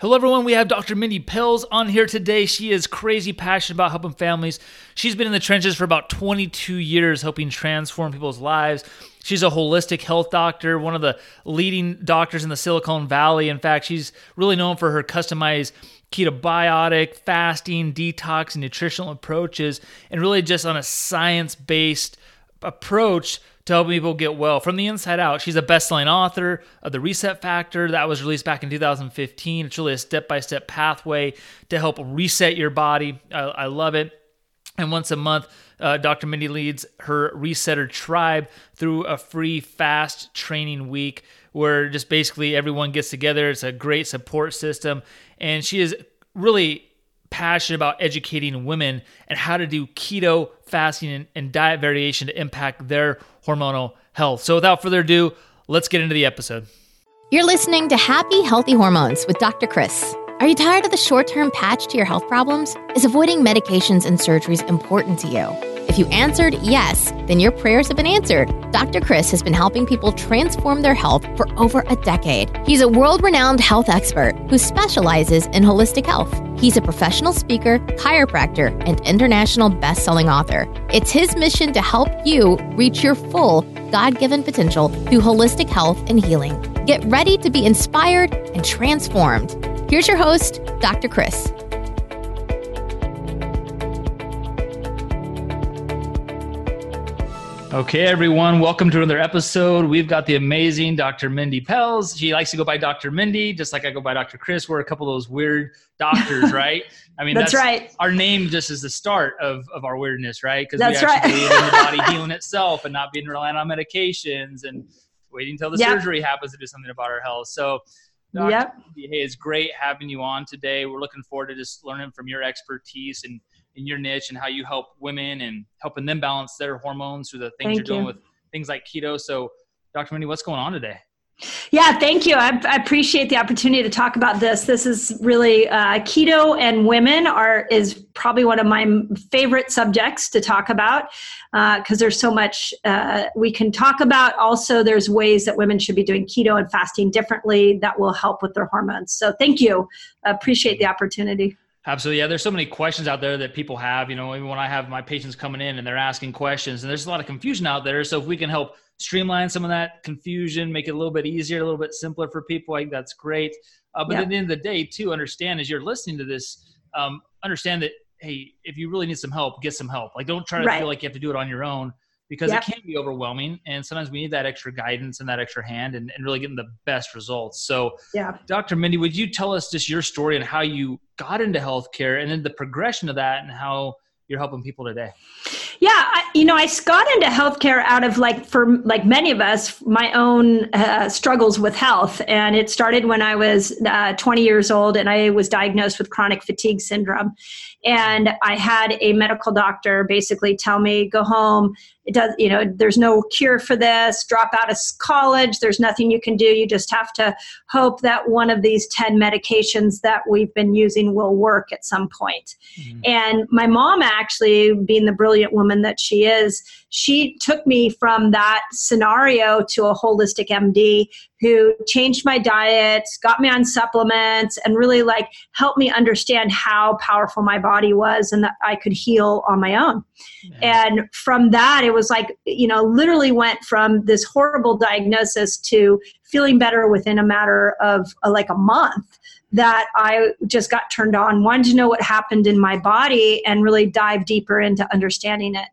Hello, everyone. We have Dr. Mindy Pelz on here today. She is crazy passionate about helping families. She's been in the trenches for about 22 years, helping transform people's lives. She's a holistic health doctor, one of the leading doctors in the Silicon Valley. In fact, she's really known for her customized ketobiotic, fasting, detox, and nutritional approaches, and really just on a science based approach to help people get well from the inside out. She's a best-selling author of The Reset Factor that was released back in 2015. It's really a step-by-step pathway to help reset your body. I, I love it. And once a month, uh, Dr. Mindy leads her Resetter tribe through a free fast training week where just basically everyone gets together. It's a great support system. And she is really passionate about educating women and how to do keto fasting and, and diet variation to impact their hormonal health. So, without further ado, let's get into the episode. You're listening to Happy Healthy Hormones with Dr. Chris. Are you tired of the short term patch to your health problems? Is avoiding medications and surgeries important to you? If you answered yes, then your prayers have been answered. Dr. Chris has been helping people transform their health for over a decade. He's a world renowned health expert who specializes in holistic health. He's a professional speaker, chiropractor, and international best selling author. It's his mission to help you reach your full God given potential through holistic health and healing. Get ready to be inspired and transformed. Here's your host, Dr. Chris. Okay, everyone, welcome to another episode. We've got the amazing Dr. Mindy Pelz. She likes to go by Dr. Mindy, just like I go by Dr. Chris. We're a couple of those weird doctors, right? I mean, that's, that's, right. Our name just is the start of, of our weirdness, right? Because we actually right. believe in the body healing itself and not being reliant on medications and waiting until the yep. surgery happens to do something about our health. So, Dr. Yep. Mindy, hey, it's great having you on today. We're looking forward to just learning from your expertise and in your niche and how you help women and helping them balance their hormones through the things Thank you're doing you. with things like keto. So, Dr. Mindy, what's going on today? Yeah, thank you. I, I, appreciate the opportunity to talk about this. This is really uh, keto and women are is probably one of my favorite subjects to talk about because uh, there's so much uh, we can talk about. Also, there's ways that women should be doing keto and fasting differently that will help with their hormones. So, thank you. appreciate the opportunity. Absolutely. Yeah. There's so many questions out there that people have, you know, even when I have my patients coming in and they're asking questions and there's a lot of confusion out there. So if we can help streamline some of that confusion, make it a little bit easier, a little bit simpler for people, I think that's great. Uh, but yeah. at the end of the day too, understand as you're listening to this, um, understand that, Hey, if you really need some help, get some help. Like don't try to right. feel like you have to do it on your own because yep. it can be overwhelming and sometimes we need that extra guidance and that extra hand and, and really getting the best results. So yeah. Dr mindy would you tell us just your story and how you got into healthcare and then the progression of that and how you're helping people today yeah I, you know i got into healthcare out of like for like many of us my own uh, struggles with health. And it started when i was uh, 20 years old and i was diagnosed with chronic fatigue syndrome. And i had a medical doctor basically tell me go home. It does you know there's no cure for this. Drop out of college. There's nothing you can do. You just have to hope that one of these 10 medications that we've been using will work at some point. Mm-hmm. and my mom actually being the brilliant woman that she is she took me from that scenario to a holistic md who changed my diet, got me on supplements, and really like helped me understand how powerful my body was and that I could heal on my own. Yeah. And from that, it was like, you know, literally went from this horrible diagnosis to feeling better within a matter of uh, like a month that I just got turned on, wanted to know what happened in my body and really dive deeper into understanding it.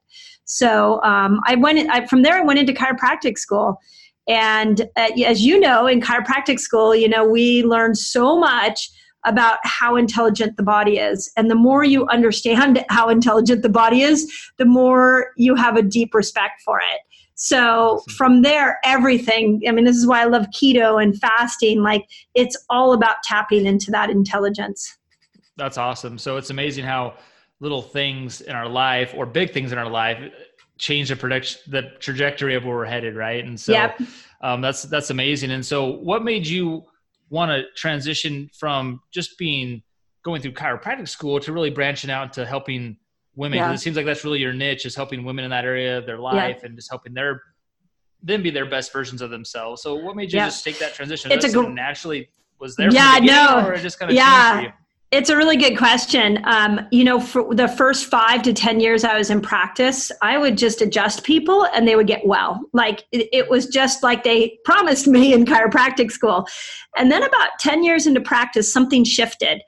So um, I went I, from there. I went into chiropractic school, and uh, as you know, in chiropractic school, you know, we learn so much about how intelligent the body is. And the more you understand how intelligent the body is, the more you have a deep respect for it. So from there, everything, I mean, this is why I love keto and fasting. Like, it's all about tapping into that intelligence. That's awesome. So it's amazing how little things in our life or big things in our life change the prediction, the trajectory of where we're headed, right? And so yep. um, that's that's amazing. And so, what made you want to transition from just being going through chiropractic school to really branching out to helping women? Yeah. It seems like that's really your niche is helping women in that area of their life yeah. and just helping their them be their best versions of themselves. So, what made you yeah. just take that transition? It's a gr- naturally was there? Yeah, the no, or just kind of yeah. It's a really good question. Um, you know, for the first five to 10 years I was in practice, I would just adjust people and they would get well. Like it, it, was just like they promised me in chiropractic school. And then about 10 years into practice, something shifted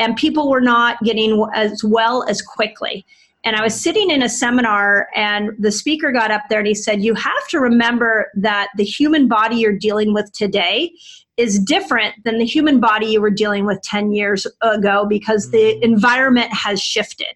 and people were not getting as well as quickly. And I was sitting in a seminar, and the speaker got up there and he said, You have to remember that the human body you're dealing with today is different than the human body you were dealing with 10 years ago because the mm. environment has shifted.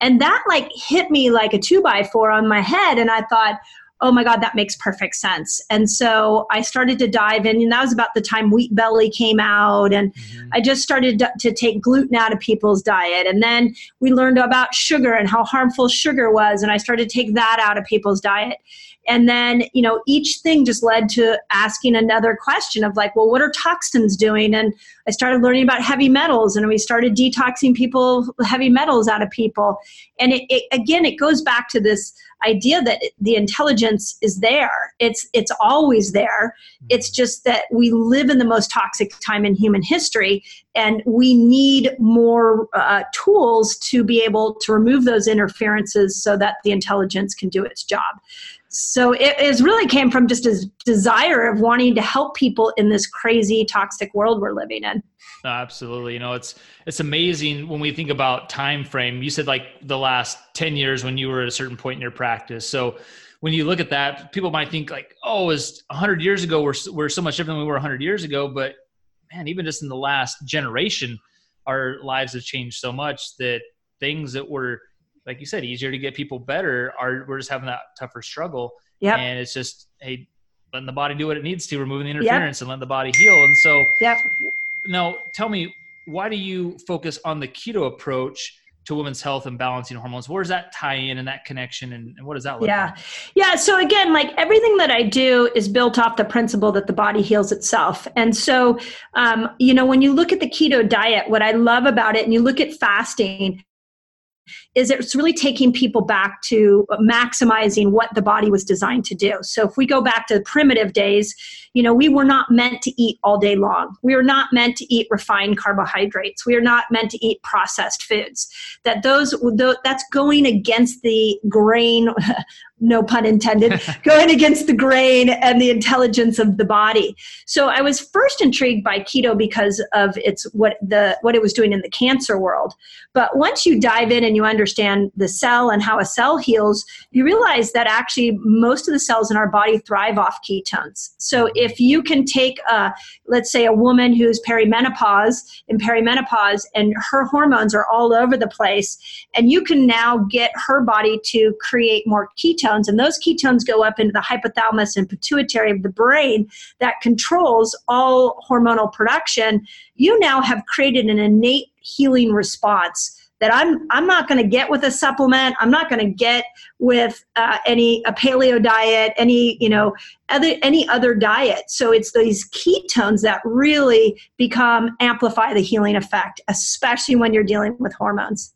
And that like hit me like a two by four on my head. And I thought, oh my God, that makes perfect sense. And so I started to dive in, and that was about the time Wheat Belly came out. And mm-hmm. I just started to take gluten out of people's diet. And then we learned about sugar and how harmful sugar was. And I started to take that out of people's diet and then you know each thing just led to asking another question of like well what are toxins doing? And i started learning about heavy metals and we started detoxing people heavy metals out of people. And it, it, again it goes back to this idea that the intelligence is there. It's it's always there. It's just that we live in the most toxic time in human history and we need more uh, tools to be able to remove those interferences so that the intelligence can do its job so it, it really came from just a desire of wanting to help people in this crazy toxic world we're living in. Absolutely. You know it's it's amazing when we think about time frame. You said like the last 10 years when you were at a certain point in your practice. So when you look at that people might think like oh it was 100 years ago. We're, we're so much different than we were 100 years ago. But man even just in the last generation our lives have changed so much that things that were like you said, easier to get people better. Are we're just having that tougher struggle. Yeah. And it's just hey, letting the body do what it needs to, removing the interference yep. and letting the body heal. And so yep. now tell me, why do you focus on the keto approach? to women's health and balancing hormones where does that tie in and that connection and, and what does that look yeah like? yeah so again like everything that i do is built off the principle that the body heals itself and so um, you know when you look at the keto diet what i love about it and you look at fasting is it's really taking people back to maximizing what the body was designed to do. So if we go back to primitive days, you know, we were not meant to eat all day long. We are not meant to eat refined carbohydrates. We are not meant to eat processed foods. That those that's going against the grain no pun intended, going against the grain and the intelligence of the body. So I was first intrigued by keto because of its what the what it was doing in the cancer world. But once you dive in and you understand the cell and how a cell heals, you realize that actually most of the cells in our body thrive off ketones. So if you can take a let's say a woman who's perimenopause in perimenopause and her hormones are all over the place and you can now get her body to create more ketones, and those ketones go up into the hypothalamus and pituitary of the brain that controls all hormonal production, you now have created an innate healing response that I'm I'm not going to get with a supplement. I'm not going to get with uh, any a paleo diet, any you know other any other diet. So it's these ketones that really become amplify the healing effect, especially when you're dealing with hormones.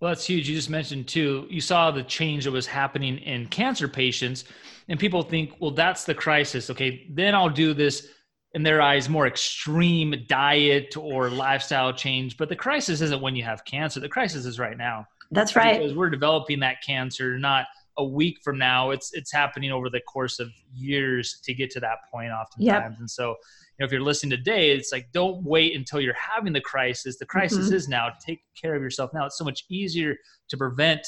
Well, that's huge. You just mentioned too, you saw the change that was happening in cancer patients, and people think, well, that's the crisis. Okay, then I'll do this, in their eyes, more extreme diet or lifestyle change. But the crisis isn't when you have cancer, the crisis is right now. That's right. Because we're developing that cancer not a week from now. It's it's happening over the course of years to get to that point oftentimes. Yep. And so you know, if you're listening today, it's like don't wait until you're having the crisis. The crisis mm-hmm. is now. Take care of yourself now. It's so much easier to prevent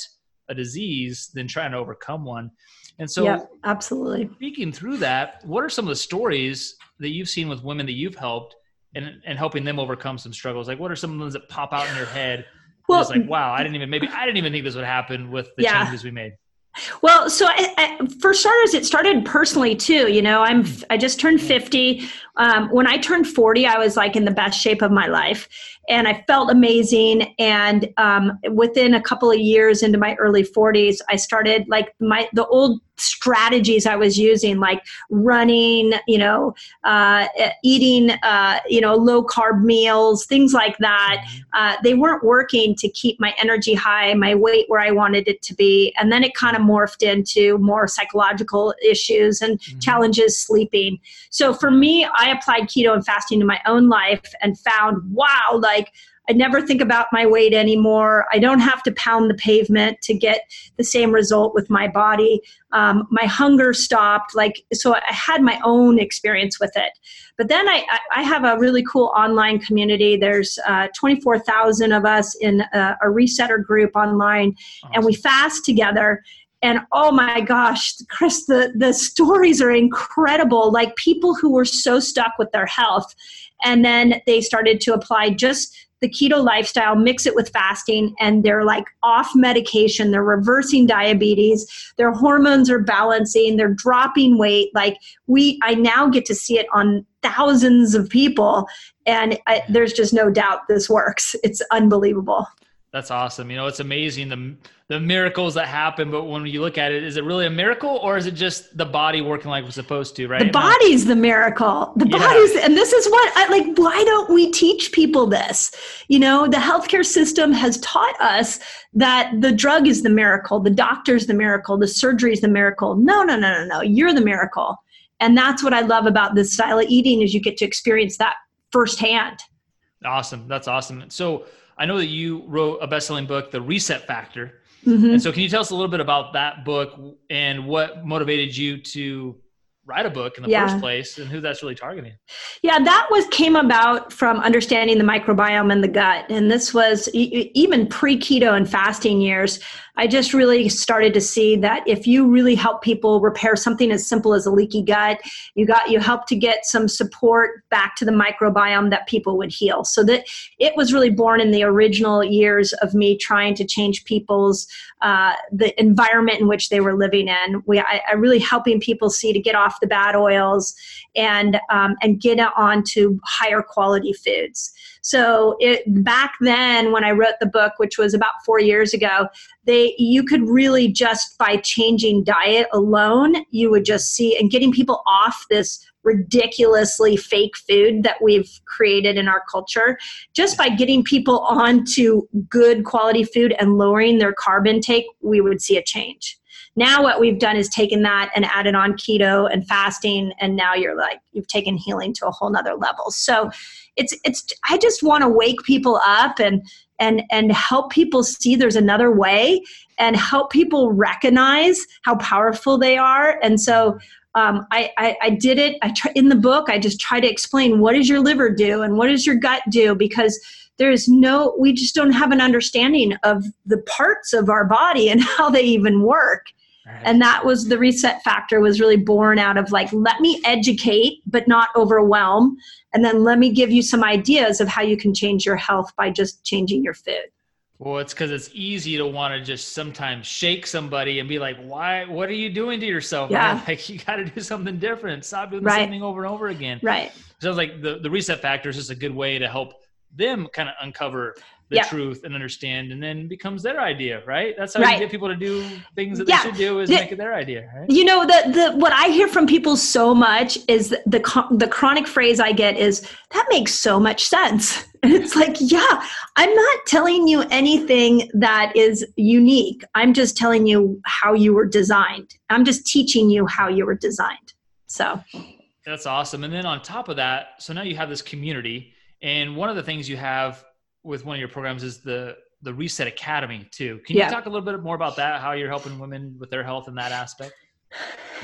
a disease than trying to overcome one. And so, yeah, absolutely. Speaking through that, what are some of the stories that you've seen with women that you've helped and, and helping them overcome some struggles? Like, what are some of the ones that pop out in your head? Well, it's like, wow, I didn't even maybe I didn't even think this would happen with the yeah. changes we made. Well, so I, I, for starters, it started personally too. You know, I'm I just turned 50. Um, when I turned 40, I was like in the best shape of my life, and I felt amazing. And um, within a couple of years into my early 40s, I started like my the old strategies I was using, like running, you know, uh, eating, uh, you know, low carb meals, things like that. Mm-hmm. Uh, they weren't working to keep my energy high, my weight where I wanted it to be. And then it kind of morphed into more psychological issues and mm-hmm. challenges sleeping. So for me, I applied keto and fasting to my own life and found, wow, like, I never think about my weight anymore. I don't have to pound the pavement to get the same result with my body. Um, my hunger stopped. Like, so I had my own experience with it. But then I, I have a really cool online community. There's uh, 24,000 of us in a, a resetter group online, awesome. and we fast together and oh my gosh chris the, the stories are incredible like people who were so stuck with their health and then they started to apply just the keto lifestyle, mix it with fasting, and they're like off medication. They're reversing diabetes. Their hormones are balancing. They're dropping weight. Like we, I now get to see it on thousands of people, and I, there's just no doubt this works. It's unbelievable. That's awesome. You know, it's amazing the the miracles that happen, but when you look at it, is it really a miracle or is it just the body working like it's supposed to, right? The body's the miracle. The yeah. body's and this is what I like why don't we teach people this? You know, the healthcare system has taught us that the drug is the miracle, the doctor's the miracle, the surgery is the miracle. No, no, no, no, no. You're the miracle. And that's what I love about this style of eating is you get to experience that firsthand. Awesome. That's awesome. So I know that you wrote a best-selling book, The Reset Factor. Mm-hmm. And so, can you tell us a little bit about that book and what motivated you to write a book in the yeah. first place and who that's really targeting. Yeah that was came about from understanding the microbiome in the gut. And this was even pre-keto and fasting years i just really started to see that if you really help people repair something as simple as a leaky gut you got you help to get some support back to the microbiome that people would heal. So that it was really born in the original years of me trying to change people's uh, the environment in which they were living in we I, I really helping people see to get off the bad oils and um, and get on to higher quality foods. So it, back then, when I wrote the book, which was about four years ago, they you could really just by changing diet alone, you would just see and getting people off this ridiculously fake food that we've created in our culture just by getting people onto good quality food and lowering their carb intake we would see a change now what we've done is taken that and added on keto and fasting, and now you're like you've taken healing to a whole nother level. So it's it's I just want to wake people up and and and help people see there's another way and help people recognize how powerful they are. And so um, I, I, I, did it. I try, in the book. I just try to explain what does your liver do and what does your gut do because there is no. We just don't have an understanding of the parts of our body and how they even work. And that was the reset factor was really born out of like, let me educate, but not overwhelm. And then let me give you some ideas of how you can change your health by just changing your food. Well, it's because it's easy to want to just sometimes shake somebody and be like, "Why? What are you doing to yourself? Yeah. Man? Like you got to do something different. Stop doing the right. same thing over and over again." Right. So like the the reset factor is just a good way to help them kind of uncover the yeah. truth and understand and then becomes their idea right? That's how right. you get people to do things that yeah. they should do is the, make it their idea right? You know the the what i hear from people so much is the the, the chronic phrase i get is that makes so much sense. And it's like yeah i'm not telling you anything that is unique. I'm just telling you how you were designed. I'm just teaching you how you were designed. So. That's awesome. And then on top of that so now you have this community and one of the things you have with one of your programs is the the Reset Academy too. Can you yeah. talk a little bit more about that? How you're helping women with their health in that aspect?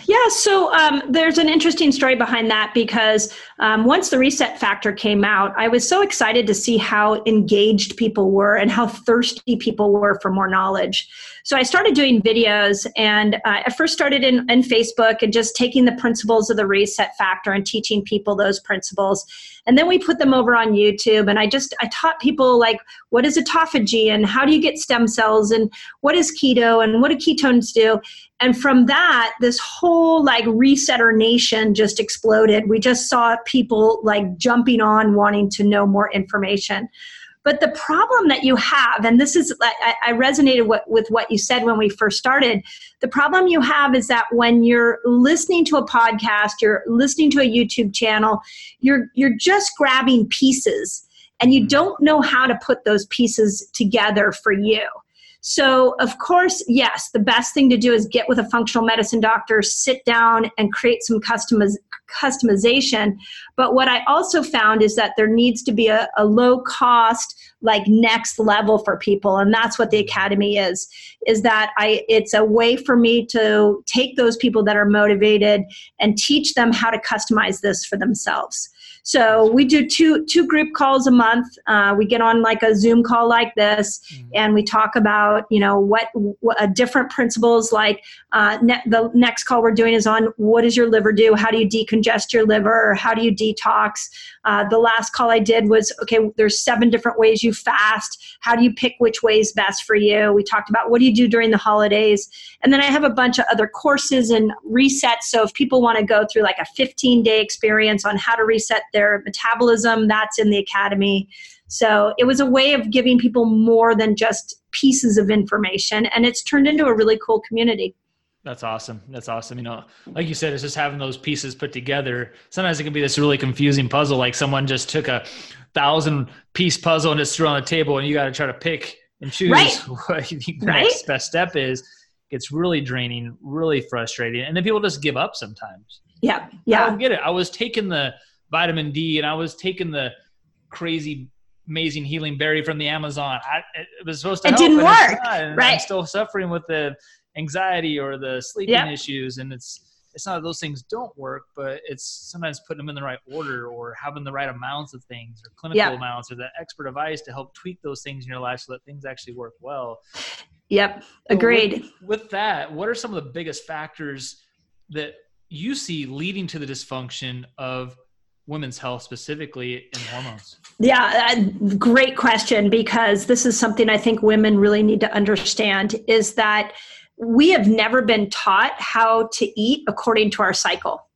Yeah, so um, there's an interesting story behind that because um, once the reset factor came out, I was so excited to see how engaged people were and how thirsty people were for more knowledge. So I started doing videos, and uh, I first started in, in Facebook and just taking the principles of the reset factor and teaching people those principles. And then we put them over on YouTube, and I just I taught people like what is autophagy and how do you get stem cells and what is keto and what do ketones do? And from that this whole like resetter nation just exploded. We just saw people like jumping on wanting to know more information But the problem that you have, and this is, I, I resonated with, with what you said when we first started. The problem you have is that when you're listening to a podcast, you're listening to a YouTube channel, you're you're just grabbing pieces, and you mm-hmm. don't know how to put those pieces together for you. So, of course, yes, the best thing to do is get with a functional medicine doctor, sit down and create some customiz- customization. But what I also found is that there needs to be a, a low cost, like next level for people. And that's what the mm-hmm. Academy is, is that I it's a way for me to take those people that are motivated and teach them how to customize this for themselves. So we do two two group calls a month. Uh, we get on like a Zoom call like this, mm-hmm. and we talk about you know what, what uh, different principles. Like uh, ne- the next call we're doing is on what does your liver do? How do you decongest your liver? How do you detox? Uh, the last call I did was okay. There's seven different ways you fast. How do you pick which way is best for you? We talked about what do you do during the holidays, and then I have a bunch of other courses and resets. So if people want to go through like a 15 day experience on how to reset their metabolism. That's in the academy. So it was a way of giving people more than just pieces of information, and it's turned into a really cool community. That's awesome. That's awesome. You know, like you said, it's just having those pieces put together. Sometimes it can be this really confusing puzzle, like someone just took a thousand piece puzzle and just threw on the table, and you got to try to pick and choose right. what you think the right? next best step is. It's really draining, really frustrating, and then people just give up sometimes. Yeah, yeah. I don't get it. I was taking the vitamin D, and I was taking the crazy amazing healing berry from the Amazon. I, it was supposed to it help, didn't work. right. I'm still suffering with the anxiety or the sleeping yep. issues, and it's it's not that those things don't work, but it's sometimes putting them in the right order or having the right amounts of things or clinical yep. amounts or that expert advice to help tweak those things in your life so that things actually work well. Yep, agreed. So with, with that, what are some of the biggest factors that you see leading to the dysfunction of women's health specifically in hormones? Yeah, uh, great question because this is something I think women really need to understand is that we have never been taught how to eat according to our cycle.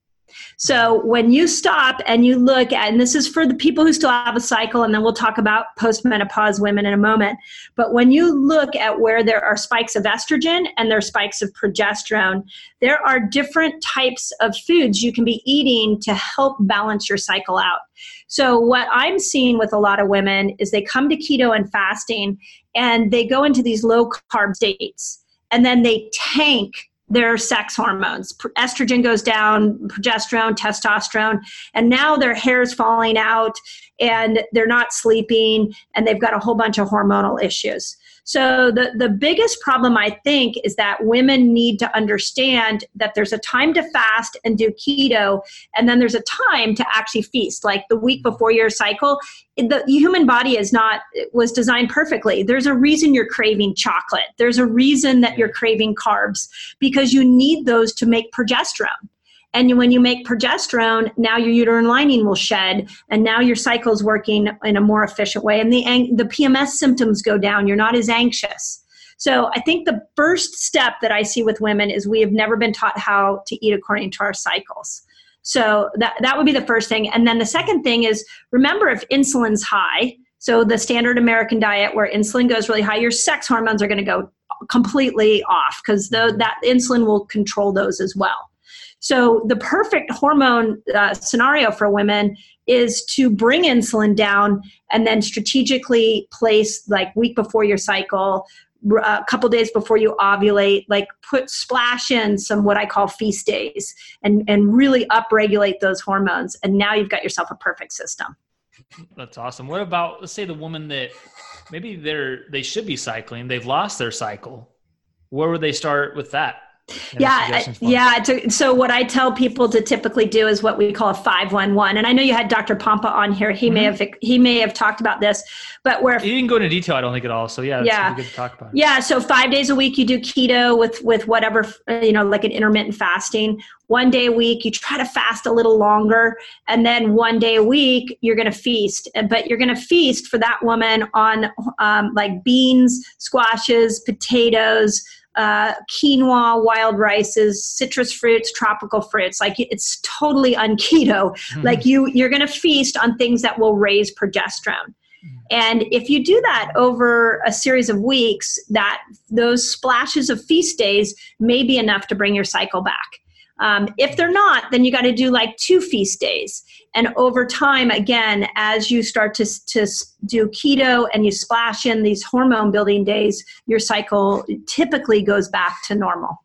So when you stop and you look at, and this is for the people who still have a cycle, and then we'll talk about postmenopause women in a moment. But when you look at where there are spikes of estrogen and there are spikes of progesterone, there are different types of foods you can be eating to help balance your cycle out. So what I'm seeing with a lot of women is they come to keto and fasting and they go into these low carb states and then they tank their sex hormones. Estrogen goes down, progesterone, testosterone, and now their hair's falling out and they're not sleeping and they've got a whole bunch of hormonal issues. So the, the biggest problem I think is that women need to understand that there's a time to fast and do keto, and then there's a time to actually feast. Like the week before your cycle, the human body is not was designed perfectly. There's a reason you're craving chocolate. There's a reason that you're craving carbs because you need those to make progesterone. And when you make progesterone, now your uterine lining will shed, and now your cycle is working in a more efficient way, and the the PMS symptoms go down. You're not as anxious. So I think the first step that I see with women is we have never been taught how to eat according to our cycles. So that that would be the first thing, and then the second thing is remember if insulin's high. So the standard American diet where insulin goes really high, your sex hormones are going to go completely off because that insulin will control those as well. So, the perfect hormone uh, scenario for women is to bring insulin down and then strategically place, like week before your cycle, a couple days before you ovulate, like put splash in some what I call feast days and, and really upregulate those hormones. And now you've got yourself a perfect system. That's awesome. What about let's say the woman that maybe they're they should be cycling, they've lost their cycle. Where would they start with that? Yeah yeah so what i tell people to typically do is what we call a 511 and i know you had dr pompa on here. He mm-hmm. may have he may have talked about this but where he didn't go into detail i don't think at all so yeah yeah. good to talk about yeah so five days a week you do keto with with whatever you know like an intermittent fasting. One day a week you try to fast a little longer and then one day a week you're going to feast but you're going to feast for that woman on um, like beans squashes potatoes uh, quinoa, wild rices, citrus fruits, tropical fruits. Like it's totally on keto. Mm-hmm. Like you, you're going to feast on things that will raise progesterone. Mm-hmm. And if you do that over a series of weeks, that those splashes of feast days may be enough to bring your cycle back. Um, if they're not, then you got to do like two feast days. And over time, again, as you start to, to do keto and you splash in these hormone building days, your cycle typically goes back to normal.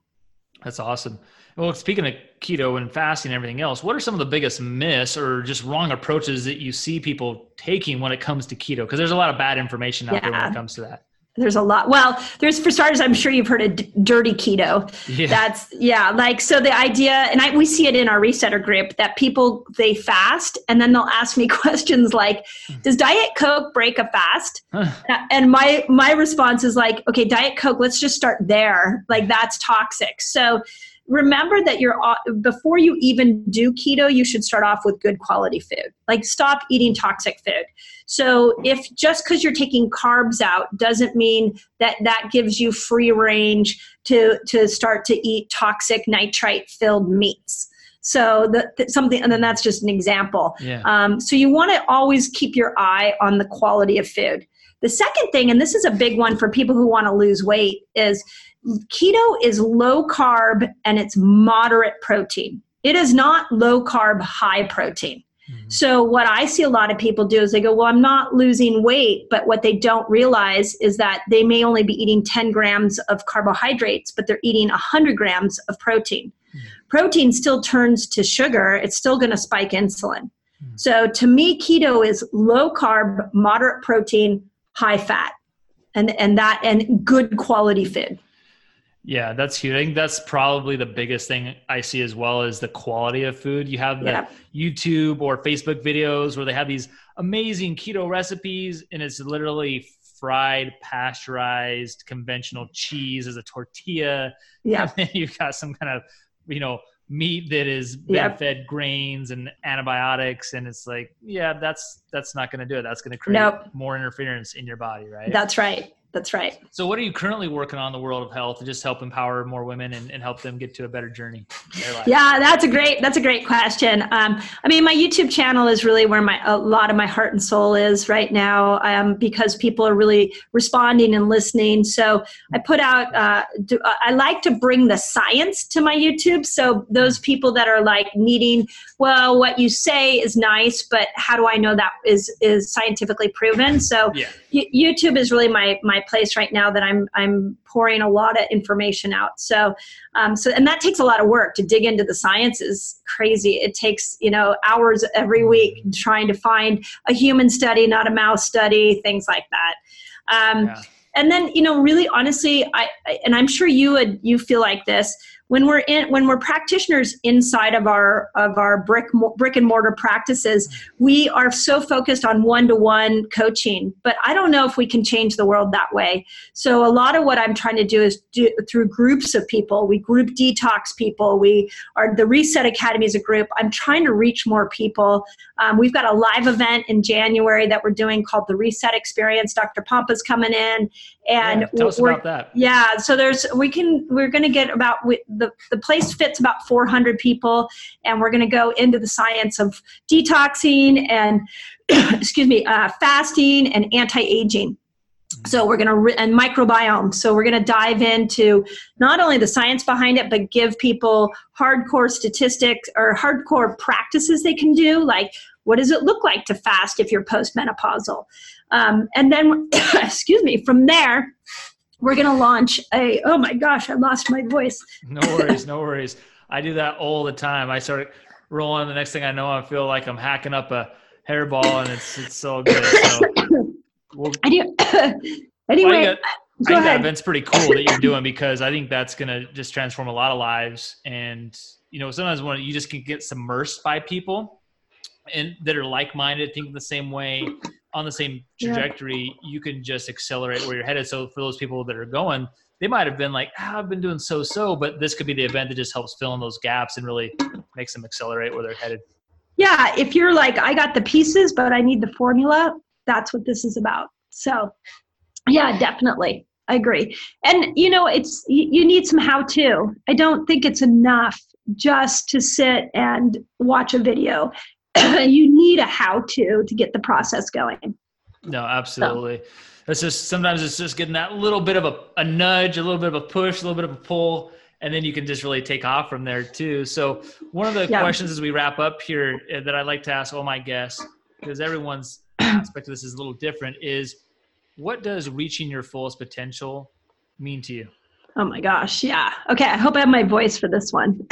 That's awesome. Well, speaking of keto and fasting and everything else, what are some of the biggest myths or just wrong approaches that you see people taking when it comes to keto? Because there's a lot of bad information out yeah. there when it comes to that. There's a lot. Well, there's for starters, I'm sure you've heard of d- dirty keto. Yeah. That's yeah, like so the idea, and I, we see it in our resetter group that people they fast and then they'll ask me questions like, "Does Diet Coke break a fast?" Huh. And my my response is like, "Okay, Diet Coke, let's just start there. Like that's toxic." So remember that you're before you even do keto you should start off with good quality food like stop eating toxic food so if just because you're taking carbs out doesn't mean that that gives you free range to to start to eat toxic nitrite filled meats so the, the, something and then that's just an example yeah. um, so you want to always keep your eye on the quality of food the second thing and this is a big one for people who want to lose weight is keto is low carb and it's moderate protein. It is not low carb, high protein. Mm-hmm. So, what I see a lot of people do is they go, Well, I'm not losing weight. But what they don't realize is that they may only be eating 10 grams of carbohydrates, but they're eating 100 grams of protein. Mm-hmm. Protein still turns to sugar, it's still going to spike insulin. Mm-hmm. So, to me, keto is low carb, moderate protein, high fat, and, and that and good quality food. Yeah, that's huge. I think that's probably the biggest thing I see as well is the quality of food. You have the yeah. YouTube or Facebook videos where they have these amazing keto recipes and it's literally fried, pasteurized, conventional cheese as a tortilla. Yeah. And then you've got some kind of, you know, meat that is yep. fed grains and antibiotics and it's like yeah that's that's not going to do it that's going to create nope. more interference in your body right that's right that's right. So, what are you currently working on in the world of health to just help empower more women and, and help them get to a better journey? Yeah, that's a great that's a great question. Um, I mean, my YouTube channel is really where my a lot of my heart and soul is right now, um, because people are really responding and listening. So, I put out. Uh, do, uh, I like to bring the science to my YouTube. So, those people that are like needing, well, what you say is nice, but how do I know that is is scientifically proven? So, yeah. y- YouTube is really my my place right now that I'm I'm pouring a lot of information out. So um, so and that takes a lot of work to dig into the science is crazy. It takes you know hours every week trying to find a human study, not a mouse study, things like that. Um, yeah. And then you know, really honestly, I, I and I'm sure you would you feel like this when we're in when we're practitioners inside of our of our brick brick and mortar practices we are so focused on one-to-one coaching but i don't know if we can change the world that way. So a lot of what i'm trying to do is do through groups of people we group detox people we are the reset academy is a group. I'm trying to reach more people. Um, we've got a live event in january that we're doing called the reset experience. Dr pompa's coming in and yeah, tell us about that. Yeah so there's we can we're going to get about the, the place fits about 400 people and we're going to go into the science of detoxing and excuse me uh, fasting and anti-aging. So we're going to re- and microbiome. So we're going to dive into not only the science behind it but give people hardcore statistics or hardcore practices they can do like what does it look like to fast if you're postmenopausal? Um, and then excuse me from there we're going to launch a oh my gosh i lost my voice. No worries no worries. I do that all the time. I start rolling the next thing i know i feel like i'm hacking up a hairball and it's it's so good so. We'll, i do anyway well, I think that event's pretty cool that you're doing because I think that's gonna just transform a lot of lives. And you know, sometimes when you just can get submersed by people and that are like-minded, think the same way, on the same trajectory, yeah. you can just accelerate where you're headed. So for those people that are going, they might have been like, ah, I've been doing so so, but this could be the event that just helps fill in those gaps and really makes them accelerate where they're headed. Yeah, if you're like, I got the pieces, but I need the formula, that's what this is about. So, yeah, definitely. I agree. And you know, it's you need some how to. I don't think it's enough just to sit and watch a video. you need a how to to get the process going. No, absolutely. So. It's just sometimes it's just getting that little bit of a, a nudge, a little bit of a push, a little bit of a pull, and then you can just really take off from there too. So one of the yeah. questions as we wrap up here uh, that I like to ask all my guests, because everyone's aspect of this is a little different, is what does reaching your fullest potential mean to you? Oh my gosh, yeah. Okay, I hope I have my voice for this one.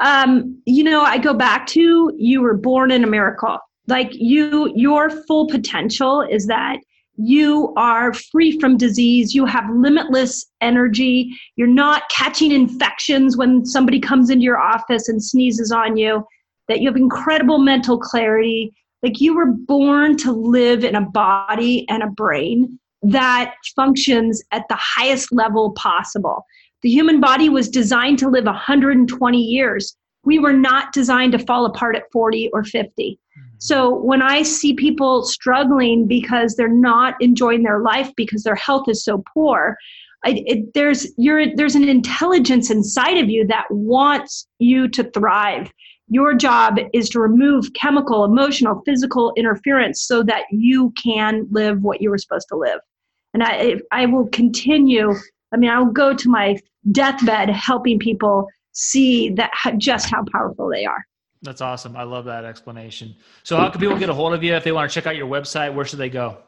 um, you know, I go back to you were born in a miracle. Like you, your full potential is that you are free from disease. You have limitless energy. You're not catching infections when somebody comes into your office and sneezes on you. That you have incredible mental clarity. Like you were born to live in a body and a brain that functions at the highest level possible. The human body was designed to live 120 years. We were not designed to fall apart at 40 or 50. Mm-hmm. So when I see people struggling because they're not enjoying their life because their health is so poor, I, it, there's there's an intelligence inside of you that wants you to thrive. Your job is to remove chemical, emotional, physical interference so that you can live what you were supposed to live. And I, I will continue. I mean, I'll go to my deathbed helping people see that just how powerful they are. That's awesome. I love that explanation. So, how can people get a hold of you if they want to check out your website? Where should they go?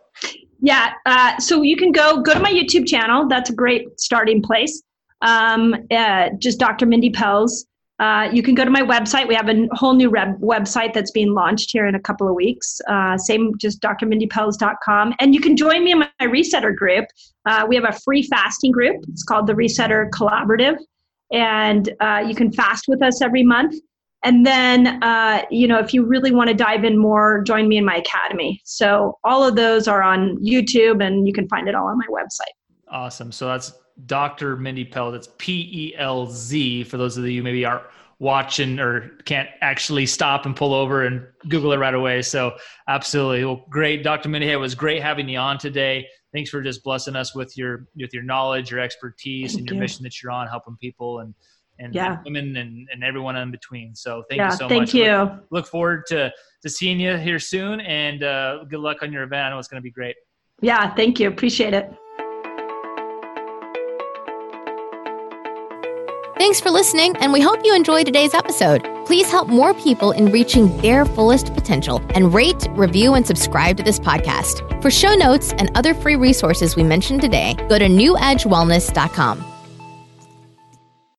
Yeah, uh, so you can go go to my YouTube channel. That's a great starting place. Um, uh, just Dr. Mindy Pelz. Uh, you can go to my website. We have a whole new web- website that's being launched here in a couple of weeks. Uh, same, just drmindypelz.com. And you can join me in my Resetter group. Uh, we have a free fasting group. It's called the Resetter Collaborative. And uh, you can fast with us every month. And then, uh, you know, if you really want to dive in more, join me in my academy. So all of those are on YouTube and you can find it all on my website. Awesome. So that's Dr. Mindy Pelz. That's P E L Z for those of you maybe are watching or can't actually stop and pull over and Google it right away. So absolutely. Well, great. Dr. Mindy, it was great having you on today. Thanks for just blessing us with your, with your knowledge, your expertise thank and your you. mission that you're on, helping people and, and yeah. women and, and everyone in between. So thank yeah, you so thank much. Thank you. Look, look, forward to, to seeing you here soon and uh, good luck on your event. I know it's going to be great. Yeah. Thank you. Appreciate it. Thanks for listening, and we hope you enjoyed today's episode. Please help more people in reaching their fullest potential and rate, review, and subscribe to this podcast. For show notes and other free resources we mentioned today, go to newedgewellness.com.